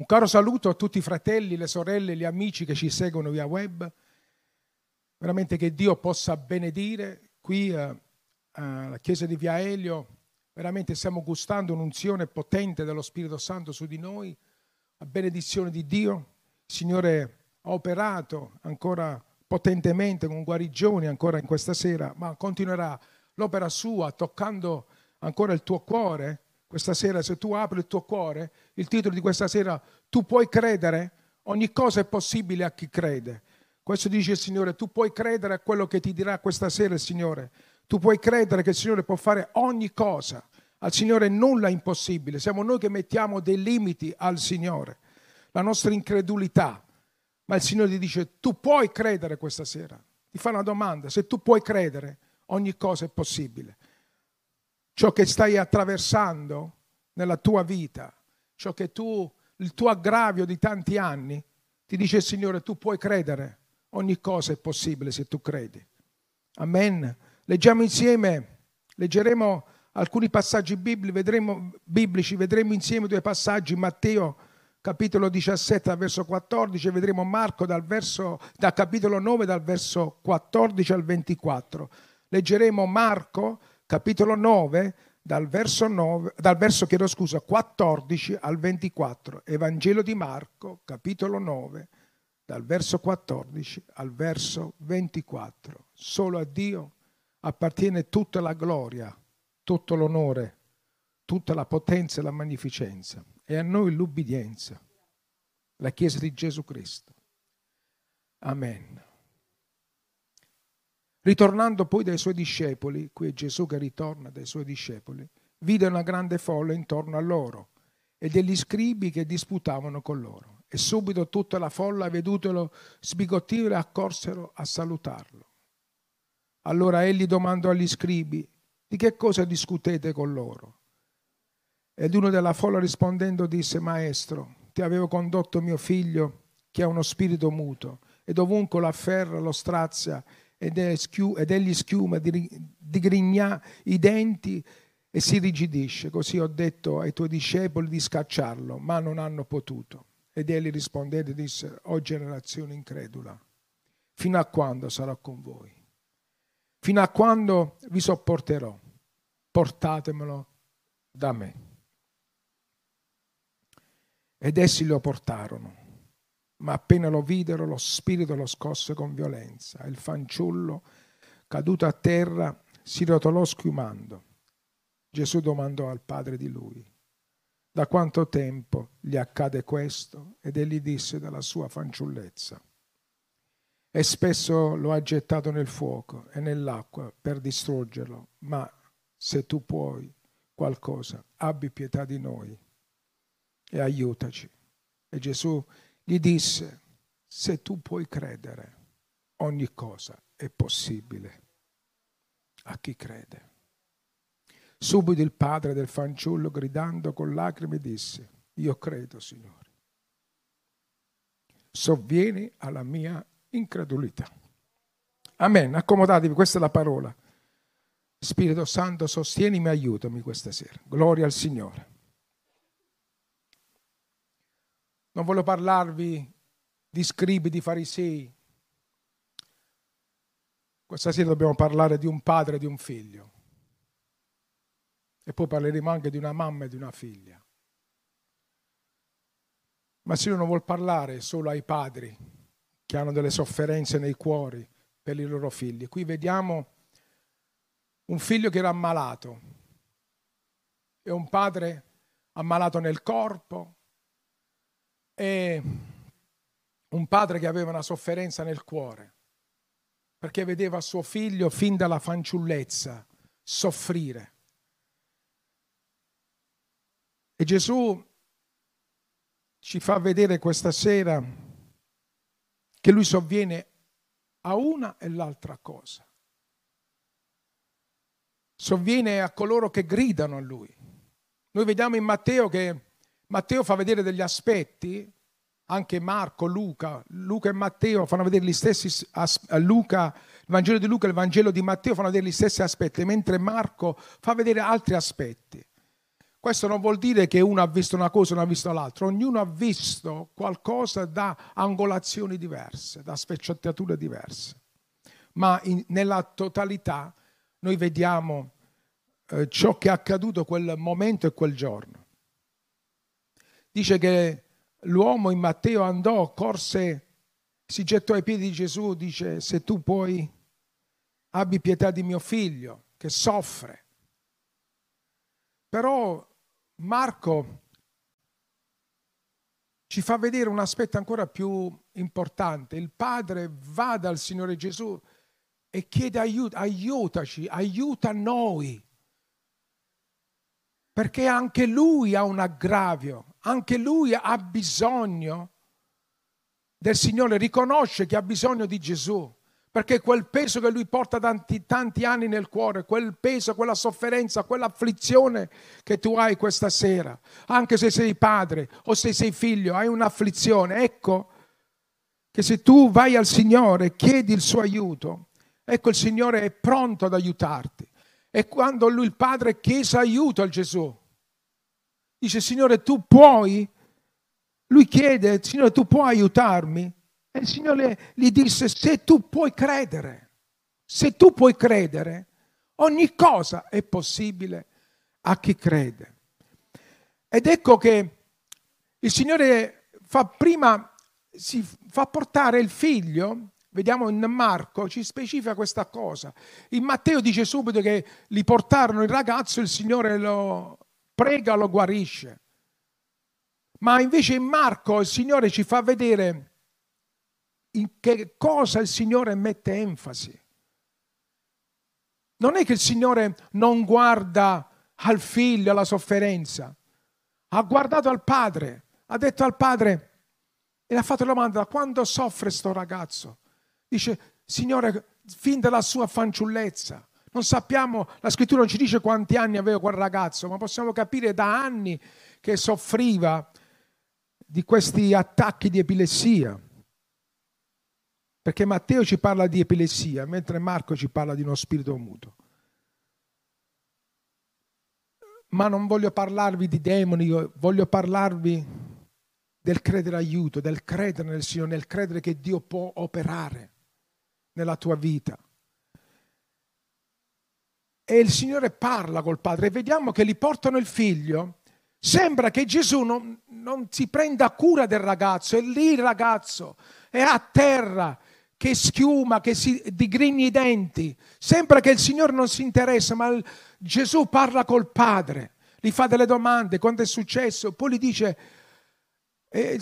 Un caro saluto a tutti i fratelli, le sorelle, gli amici che ci seguono via web. Veramente che Dio possa benedire qui eh, alla Chiesa di Via Elio. Veramente stiamo gustando un'unzione potente dello Spirito Santo su di noi. La benedizione di Dio. Il Signore ha operato ancora potentemente con guarigioni ancora in questa sera, ma continuerà l'opera sua toccando ancora il tuo cuore questa sera, se tu apri il tuo cuore, il titolo di questa sera, tu puoi credere, ogni cosa è possibile a chi crede. Questo dice il Signore, tu puoi credere a quello che ti dirà questa sera il Signore. Tu puoi credere che il Signore può fare ogni cosa. Al Signore nulla è impossibile. Siamo noi che mettiamo dei limiti al Signore, la nostra incredulità. Ma il Signore ti dice, tu puoi credere questa sera. Ti fa una domanda, se tu puoi credere, ogni cosa è possibile ciò che stai attraversando nella tua vita, ciò che tu, il tuo aggravio di tanti anni, ti dice il Signore, tu puoi credere, ogni cosa è possibile se tu credi. Amen. Leggiamo insieme, leggeremo alcuni passaggi biblici, vedremo, biblici, vedremo insieme due passaggi, Matteo capitolo 17 dal verso 14, vedremo Marco dal, verso, dal capitolo 9 dal verso 14 al 24. Leggeremo Marco capitolo 9, dal verso, 9, dal verso scusa, 14 al 24. Evangelo di Marco, capitolo 9, dal verso 14 al verso 24. Solo a Dio appartiene tutta la gloria, tutto l'onore, tutta la potenza e la magnificenza e a noi l'ubbidienza, la Chiesa di Gesù Cristo. Amen. Ritornando poi dai suoi discepoli, qui è Gesù che ritorna dai suoi discepoli, vide una grande folla intorno a loro e degli scribi che disputavano con loro. E subito tutta la folla, vedutelo sbigottire, accorsero a salutarlo. Allora egli domandò agli scribi, di che cosa discutete con loro? Ed uno della folla rispondendo disse, Maestro, ti avevo condotto mio figlio che ha uno spirito muto, e dovunque lo afferra, lo strazia ed, egli schiuma, digrigna i denti e si rigidisce. Così ho detto ai tuoi discepoli di scacciarlo, ma non hanno potuto. Ed egli rispondette e disse, o generazione incredula, fino a quando sarò con voi? Fino a quando vi sopporterò? Portatemelo da me. Ed essi lo portarono ma appena lo videro lo spirito lo scosse con violenza. Il fanciullo, caduto a terra, si rotolò schiumando. Gesù domandò al padre di lui, da quanto tempo gli accade questo? Ed egli disse dalla sua fanciullezza. E spesso lo ha gettato nel fuoco e nell'acqua per distruggerlo, ma se tu puoi qualcosa, abbi pietà di noi e aiutaci. E Gesù gli disse, se tu puoi credere, ogni cosa è possibile a chi crede. Subito il padre del fanciullo, gridando con lacrime, disse, io credo, Signore. Sovvieni alla mia incredulità. Amen. Accomodatevi, questa è la parola. Spirito Santo, sostienimi, aiutami questa sera. Gloria al Signore. Non voglio parlarvi di scribi, di farisei. Questa sera dobbiamo parlare di un padre e di un figlio. E poi parleremo anche di una mamma e di una figlia. Ma il Signore non vuole parlare solo ai padri che hanno delle sofferenze nei cuori per i loro figli. Qui vediamo un figlio che era ammalato e un padre ammalato nel corpo, e un padre che aveva una sofferenza nel cuore, perché vedeva suo figlio fin dalla fanciullezza soffrire. E Gesù ci fa vedere questa sera che lui sovviene a una e l'altra cosa. Sovviene a coloro che gridano a lui. Noi vediamo in Matteo che Matteo fa vedere degli aspetti, anche Marco, Luca, Luca e Matteo fanno vedere gli stessi Luca, il Vangelo di Luca e il Vangelo di Matteo fanno vedere gli stessi aspetti, mentre Marco fa vedere altri aspetti. questo non vuol dire che uno ha visto una cosa e non ha visto l'altra, ognuno ha visto qualcosa da angolazioni diverse, da sfaccettature diverse, ma in, nella totalità noi vediamo eh, ciò che è accaduto quel momento e quel giorno. Dice che l'uomo in Matteo andò, corse, si gettò ai piedi di Gesù, dice se tu puoi abbi pietà di mio figlio che soffre. Però Marco ci fa vedere un aspetto ancora più importante. Il padre va dal Signore Gesù e chiede aiuto, aiutaci, aiuta noi. Perché anche lui ha un aggravio, anche lui ha bisogno del Signore, riconosce che ha bisogno di Gesù perché quel peso che lui porta tanti, tanti anni nel cuore, quel peso, quella sofferenza, quell'afflizione che tu hai questa sera, anche se sei padre o se sei figlio, hai un'afflizione, ecco che se tu vai al Signore e chiedi il suo aiuto, ecco il Signore è pronto ad aiutarti. E quando lui il padre chiese aiuto a Gesù, dice Signore tu puoi, lui chiede Signore tu puoi aiutarmi? E il Signore gli disse, se tu puoi credere, se tu puoi credere, ogni cosa è possibile a chi crede. Ed ecco che il Signore fa prima, si fa portare il figlio, vediamo in Marco, ci specifica questa cosa. In Matteo dice subito che li portarono il ragazzo, il Signore lo prega, lo guarisce. Ma invece in Marco il Signore ci fa vedere in che cosa il Signore mette enfasi. Non è che il Signore non guarda al figlio, alla sofferenza, ha guardato al padre, ha detto al padre e ha fatto la domanda, quando soffre sto ragazzo? Dice, Signore, fin dalla sua fanciullezza. Non sappiamo, la scrittura non ci dice quanti anni aveva quel ragazzo, ma possiamo capire da anni che soffriva di questi attacchi di epilessia. Perché Matteo ci parla di epilessia, mentre Marco ci parla di uno spirito muto. Ma non voglio parlarvi di demoni, voglio parlarvi del credere aiuto, del credere nel Signore, nel credere che Dio può operare nella tua vita. E il Signore parla col padre e vediamo che gli portano il figlio. Sembra che Gesù non, non si prenda cura del ragazzo, è lì il ragazzo, è a terra, che schiuma, che si digrigni i denti. Sembra che il Signore non si interessa, ma il, Gesù parla col Padre, gli fa delle domande, quando è successo, poi gli dice, e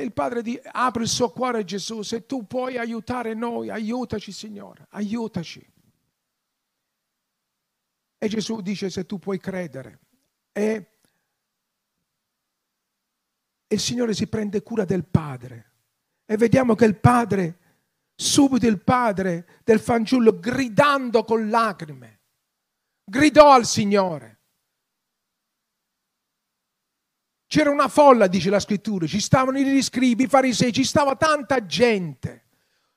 il Padre di, apre il suo cuore a Gesù, se tu puoi aiutare noi, aiutaci Signore, aiutaci. E Gesù dice se tu puoi credere. E, il Signore si prende cura del Padre. E vediamo che il Padre Subito il padre del fanciullo, gridando con lacrime, gridò al Signore. C'era una folla, dice la scrittura, ci stavano i scribi, i farisei, ci stava tanta gente.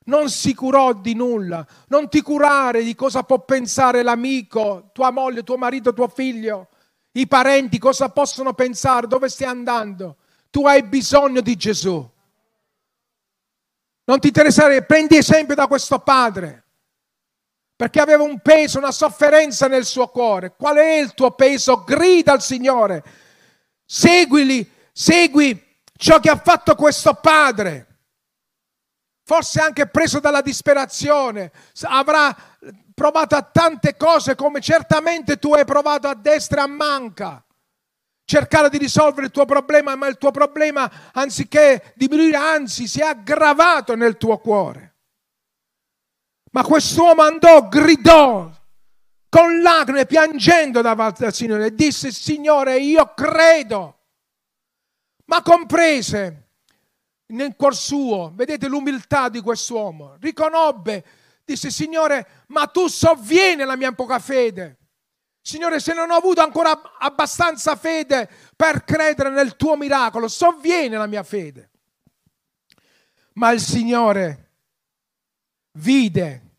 Non si curò di nulla, non ti curare di cosa può pensare l'amico, tua moglie, tuo marito, tuo figlio, i parenti, cosa possono pensare, dove stai andando. Tu hai bisogno di Gesù. Non ti interessare, prendi esempio da questo padre, perché aveva un peso, una sofferenza nel suo cuore. Qual è il tuo peso? Grida al Signore, seguili, segui ciò che ha fatto questo padre. Forse anche preso dalla disperazione, avrà provato a tante cose come certamente tu hai provato a destra e a manca cercare di risolvere il tuo problema, ma il tuo problema, anziché diminuire, anzi si è aggravato nel tuo cuore. Ma quest'uomo andò, gridò con lacrime, piangendo davanti al Signore e disse, Signore, io credo. Ma comprese nel cuor suo, vedete l'umiltà di quest'uomo, riconobbe, disse, Signore, ma tu sovvieni la mia poca fede. Signore, se non ho avuto ancora abbastanza fede per credere nel tuo miracolo, sovviene la mia fede. Ma il Signore vide,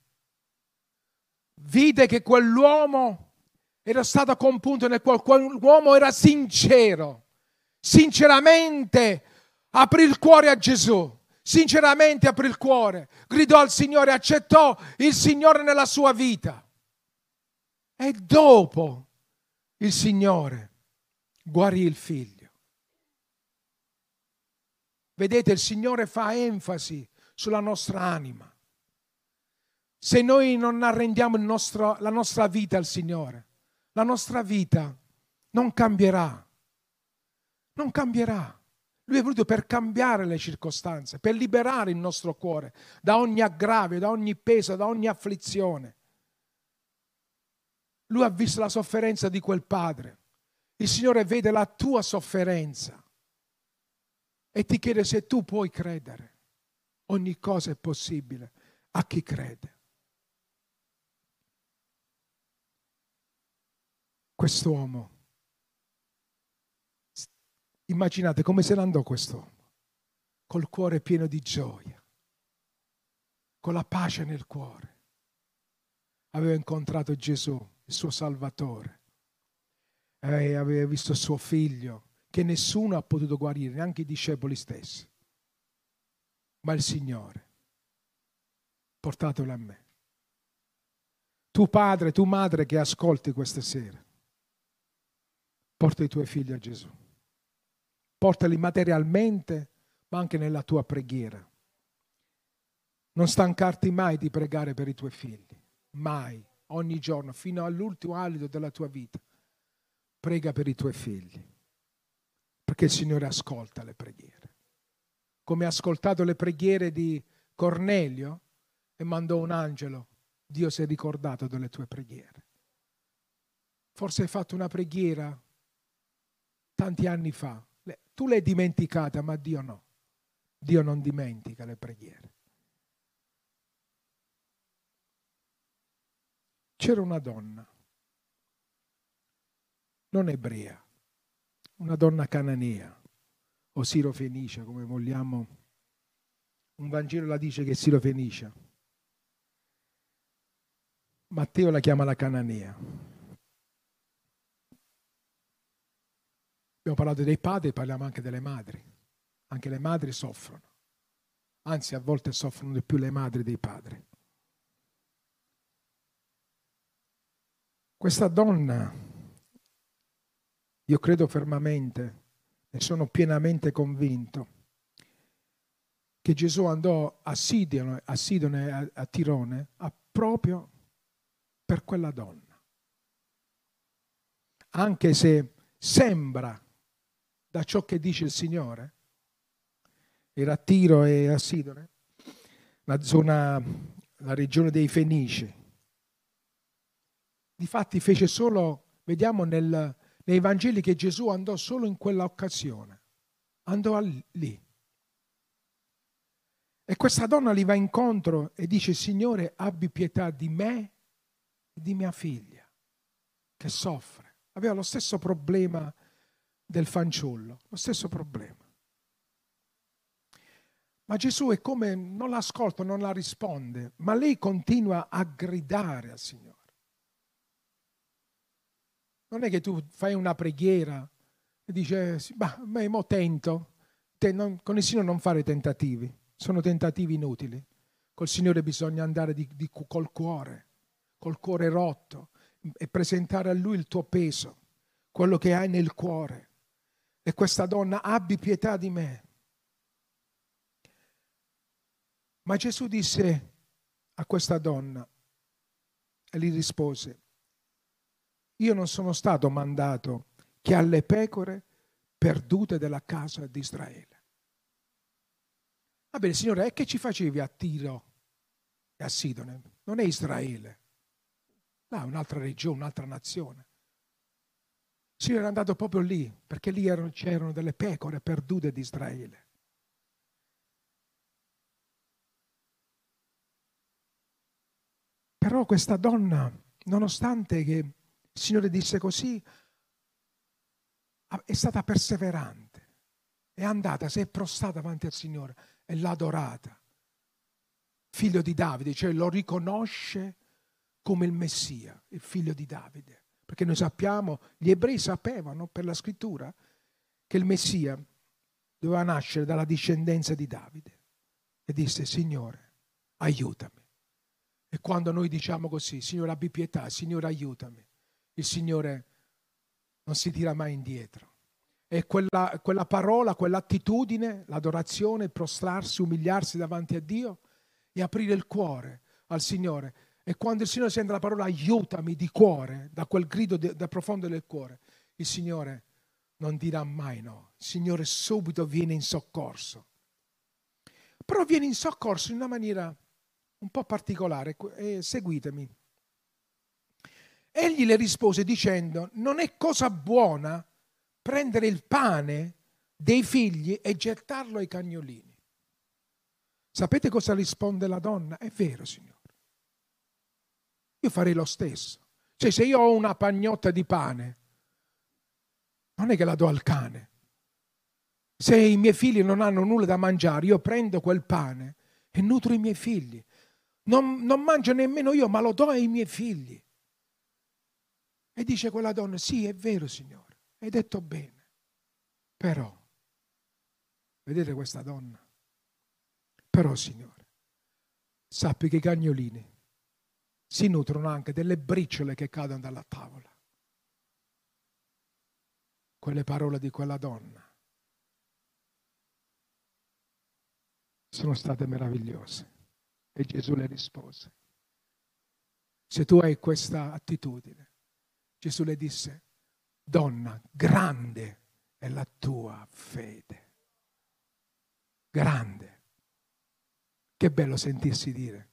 vide che quell'uomo era stato compunto nel quale l'uomo era sincero, sinceramente aprì il cuore a Gesù, sinceramente aprì il cuore, gridò al Signore, accettò il Signore nella sua vita. E dopo il Signore guarì il figlio. Vedete, il Signore fa enfasi sulla nostra anima. Se noi non arrendiamo nostro, la nostra vita al Signore, la nostra vita non cambierà. Non cambierà. Lui è venuto per cambiare le circostanze, per liberare il nostro cuore da ogni aggravio, da ogni peso, da ogni afflizione. Lui ha visto la sofferenza di quel padre. Il Signore vede la tua sofferenza e ti chiede se tu puoi credere. Ogni cosa è possibile a chi crede. Quest'uomo, immaginate come se ne andò quest'uomo, col cuore pieno di gioia, con la pace nel cuore. Aveva incontrato Gesù, il suo Salvatore, e aveva visto suo figlio che nessuno ha potuto guarire, neanche i discepoli stessi. Ma il Signore, portatelo a me. Tu padre, tu madre che ascolti questa sera, porta i tuoi figli a Gesù. Portali materialmente, ma anche nella tua preghiera. Non stancarti mai di pregare per i tuoi figli, mai, ogni giorno, fino all'ultimo alito della tua vita. Prega per i tuoi figli perché il Signore ascolta le preghiere. Come ha ascoltato le preghiere di Cornelio e mandò un angelo, Dio si è ricordato delle tue preghiere. Forse hai fatto una preghiera tanti anni fa, tu l'hai dimenticata, ma Dio no. Dio non dimentica le preghiere. C'era una donna, non ebrea, una donna cananea o sirofenicia, come vogliamo. Un Vangelo la dice che è sirofenicia. Matteo la chiama la cananea. Abbiamo parlato dei padri, parliamo anche delle madri. Anche le madri soffrono. Anzi, a volte soffrono di più le madri dei padri. Questa donna io credo fermamente e sono pienamente convinto che Gesù andò a Sidone, a, Sidone, a, a Tirone a proprio per quella donna. Anche se sembra da ciò che dice il Signore, era a Tiro e a Sidone, la zona, la regione dei Fenici. Difatti fece solo, vediamo nel, nei Vangeli che Gesù andò solo in quella occasione, andò lì. E questa donna gli va incontro e dice, Signore, abbi pietà di me e di mia figlia, che soffre. Aveva lo stesso problema del fanciullo, lo stesso problema. Ma Gesù è come non l'ascolta, non la risponde, ma lei continua a gridare al Signore. Non è che tu fai una preghiera e dici, bah, ma mo tento. Te non, con il Signore non fare tentativi, sono tentativi inutili. Col Signore bisogna andare di, di, col cuore, col cuore rotto e presentare a Lui il tuo peso, quello che hai nel cuore. E questa donna, abbi pietà di me. Ma Gesù disse a questa donna, e gli rispose, io non sono stato mandato che alle pecore perdute della casa di Israele. Va bene, Signore, e che ci facevi a Tiro e a Sidone? Non è Israele. Là è un'altra regione, un'altra nazione. Il Signore è andato proprio lì, perché lì erano, c'erano delle pecore perdute di Israele. Però questa donna, nonostante che il Signore disse così, è stata perseverante, è andata, si è prostata davanti al Signore e l'ha adorata. Figlio di Davide, cioè lo riconosce come il Messia, il figlio di Davide, Perché noi sappiamo, gli ebrei sapevano per la scrittura che il Messia doveva nascere dalla discendenza di Davide. E disse, Signore, aiutami. E quando noi diciamo così, Signore abbi pietà, Signore aiutami, il Signore non si tira mai indietro. E quella, quella parola, quell'attitudine, l'adorazione, prostrarsi, umiliarsi davanti a Dio e aprire il cuore al Signore. E quando il Signore sente la parola aiutami di cuore, da quel grido de, da profondo del cuore, il Signore non dirà mai no. Il Signore subito viene in soccorso. Però viene in soccorso in una maniera un po' particolare. Eh, seguitemi. Egli le rispose dicendo, non è cosa buona prendere il pane dei figli e gettarlo ai cagnolini. Sapete cosa risponde la donna? È vero, Signore. Io farei lo stesso. Cioè, se io ho una pagnotta di pane, non è che la do al cane. Se i miei figli non hanno nulla da mangiare, io prendo quel pane e nutro i miei figli. Non, non mangio nemmeno io, ma lo do ai miei figli. E dice quella donna, sì, è vero, Signore, hai detto bene. Però, vedete questa donna? Però, Signore, sappi che i cagnolini si nutrono anche delle briciole che cadono dalla tavola. Quelle parole di quella donna sono state meravigliose. E Gesù le rispose. Se tu hai questa attitudine, Gesù le disse, donna, grande è la tua fede. Grande. Che bello sentirsi dire,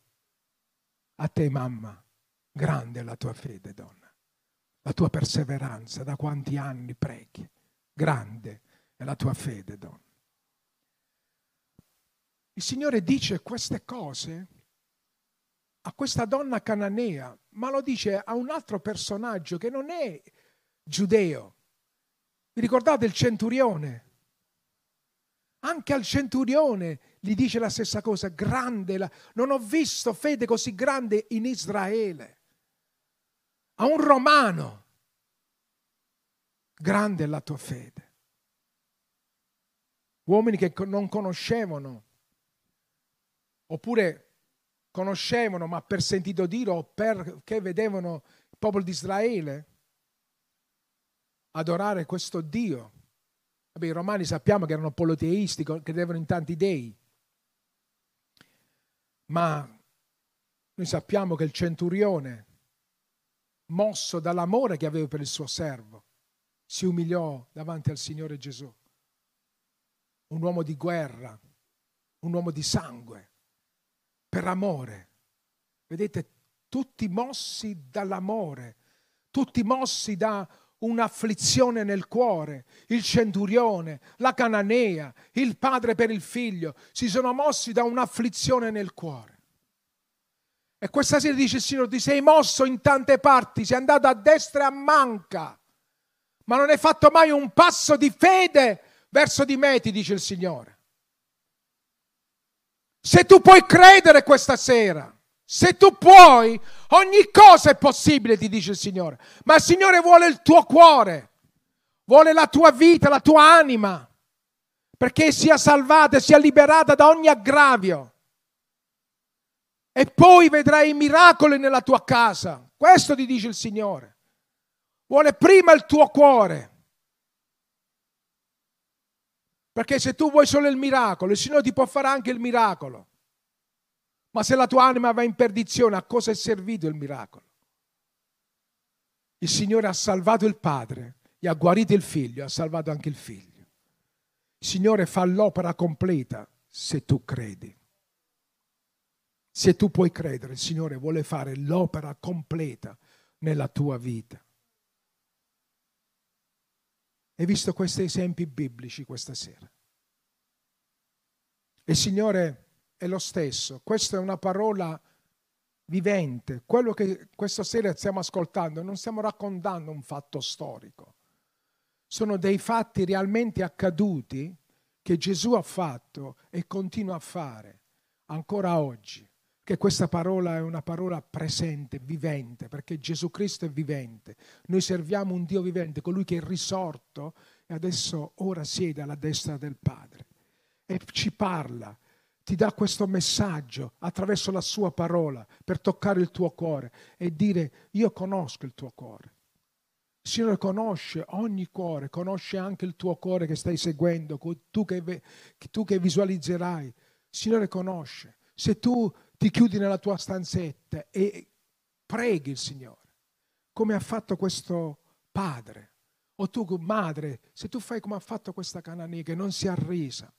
a te mamma, grande è la tua fede, donna. La tua perseveranza, da quanti anni preghi. Grande è la tua fede, donna. Il Signore dice queste cose a questa donna cananea, ma lo dice a un altro personaggio che non è giudeo. Vi ricordate il centurione? Anche al centurione gli dice la stessa cosa, grande, la... non ho visto fede così grande in Israele. A un romano, grande è la tua fede. Uomini che non conoscevano, oppure conoscevano, ma per sentito dire o perché vedevano il popolo di Israele adorare questo Dio. Vabbè, I romani sappiamo che erano politeisti, credevano in tanti dei, ma noi sappiamo che il centurione, mosso dall'amore che aveva per il suo servo, si umiliò davanti al Signore Gesù. Un uomo di guerra, un uomo di sangue per amore. Vedete, tutti mossi dall'amore, tutti mossi da un'afflizione nel cuore. Il centurione, la cananea, il padre per il figlio, si sono mossi da un'afflizione nel cuore. E questa sera dice il Signore, ti sei mosso in tante parti, sei andato a destra e a manca, ma non hai fatto mai un passo di fede verso di me, ti dice il Signore. Se tu puoi credere questa sera, se tu puoi, ogni cosa è possibile, ti dice il Signore. Ma il Signore vuole il tuo cuore, vuole la tua vita, la tua anima, perché sia salvata, sia liberata da ogni aggravio. E poi vedrai i miracoli nella tua casa. Questo ti dice il Signore. Vuole prima il tuo cuore. Perché se tu vuoi solo il miracolo, il Signore ti può fare anche il miracolo. Ma se la tua anima va in perdizione, a cosa è servito il miracolo? Il Signore ha salvato il padre e ha guarito il figlio, ha salvato anche il figlio. Il Signore fa l'opera completa se tu credi. Se tu puoi credere, il Signore vuole fare l'opera completa nella tua vita. Hai visto questi esempi biblici questa sera? Il Signore è lo stesso. Questa è una parola vivente. Quello che questa sera stiamo ascoltando, non stiamo raccontando un fatto storico. Sono dei fatti realmente accaduti che Gesù ha fatto e continua a fare ancora oggi. che questa parola è una parola presente, vivente, perché Gesù Cristo è vivente. Noi serviamo un Dio vivente, colui che è risorto e adesso ora siede alla destra del Padre e ci parla, ti dà questo messaggio attraverso la sua parola per toccare il tuo cuore e dire io conosco il tuo cuore. Il Signore conosce ogni cuore, conosce anche il tuo cuore che stai seguendo, tu che, tu che visualizzerai. Il Signore conosce. Se tu ti chiudi nella tua stanzetta e preghi il Signore, come ha fatto questo padre, o tu madre, se tu fai come ha fatto questa canania che non si è arresa,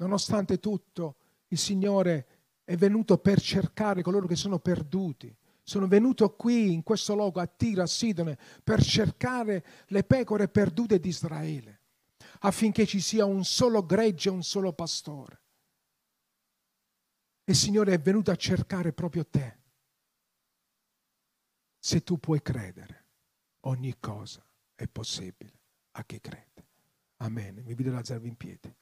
nonostante tutto il Signore è venuto per cercare coloro che sono perduti. Sono venuto qui in questo luogo a Tiro, a Sidone, per cercare le pecore perdute di Israele, affinché ci sia un solo gregge un solo pastore. Il Signore è venuto a cercare proprio te. Se tu puoi credere, ogni cosa è possibile a chi crede. Amen. Mi vedo alzarvi in piedi.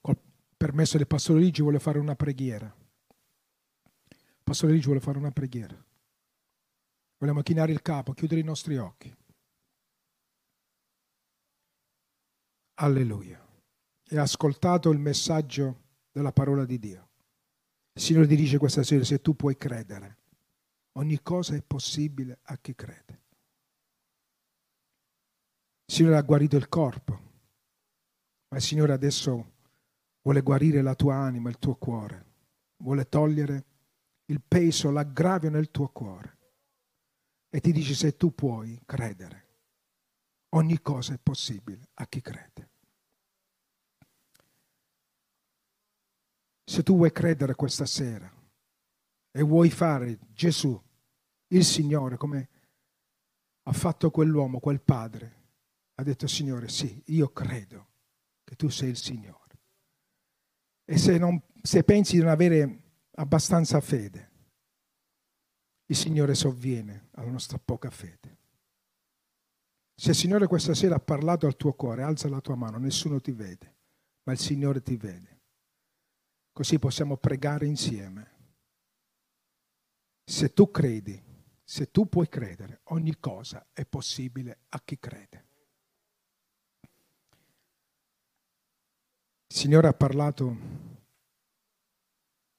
Col permesso del pastore Ligi vuole fare una preghiera. Pastore Ligi vuole fare una preghiera. Vogliamo chinare il capo, chiudere i nostri occhi. Alleluia e ascoltato il messaggio della parola di Dio. Il Signore dirige questa sera, se tu puoi credere, ogni cosa è possibile a chi crede. Il Signore ha guarito il corpo, ma il Signore adesso vuole guarire la tua anima, il tuo cuore, vuole togliere il peso, l'aggravio nel tuo cuore. E ti dice se tu puoi credere, ogni cosa è possibile a chi crede. Se tu vuoi credere questa sera e vuoi fare Gesù, il Signore, come ha fatto quell'uomo, quel padre, ha detto Signore, sì, io credo che tu sei il Signore. E se, non, se pensi di non avere abbastanza fede, il Signore sovviene alla nostra poca fede. Se il Signore questa sera ha parlato al tuo cuore, alza la tua mano, nessuno ti vede, ma il Signore ti vede. Così possiamo pregare insieme. Se tu credi, se tu puoi credere, ogni cosa è possibile a chi crede. Il Signore ha parlato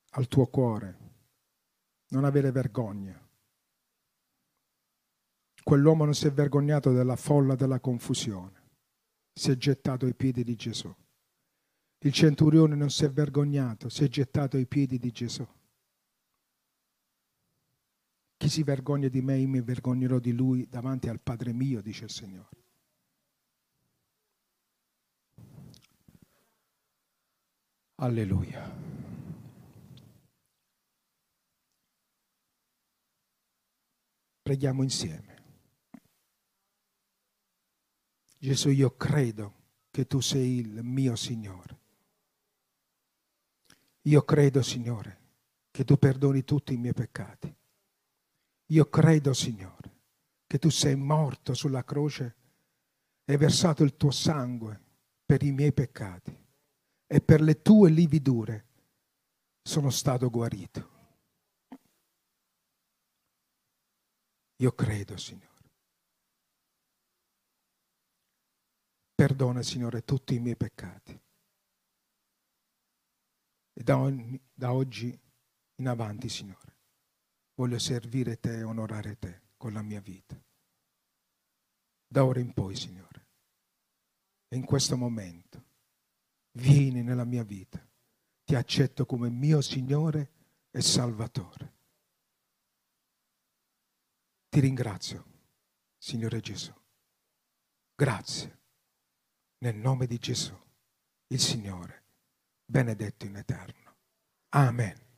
al tuo cuore, non avere vergogna. Quell'uomo non si è vergognato della folla della confusione, si è gettato ai piedi di Gesù. Il centurione non si è vergognato, si è gettato ai piedi di Gesù. Chi si vergogna di me, io mi vergognerò di lui davanti al Padre mio, dice il Signore. Alleluia. Preghiamo insieme. Gesù, io credo che tu sei il mio Signore. Io credo, Signore, che tu perdoni tutti i miei peccati. Io credo, Signore, che tu sei morto sulla croce e hai versato il tuo sangue per i miei peccati e per le tue lividure sono stato guarito. Io credo, Signore. Perdona, Signore, tutti i miei peccati. E da, ogni, da oggi in avanti, Signore, voglio servire te e onorare te con la mia vita. Da ora in poi, Signore. In questo momento, vieni nella mia vita. Ti accetto come mio Signore e Salvatore. Ti ringrazio, Signore Gesù. Grazie. Nel nome di Gesù, il Signore benedetto in eterno. Amen.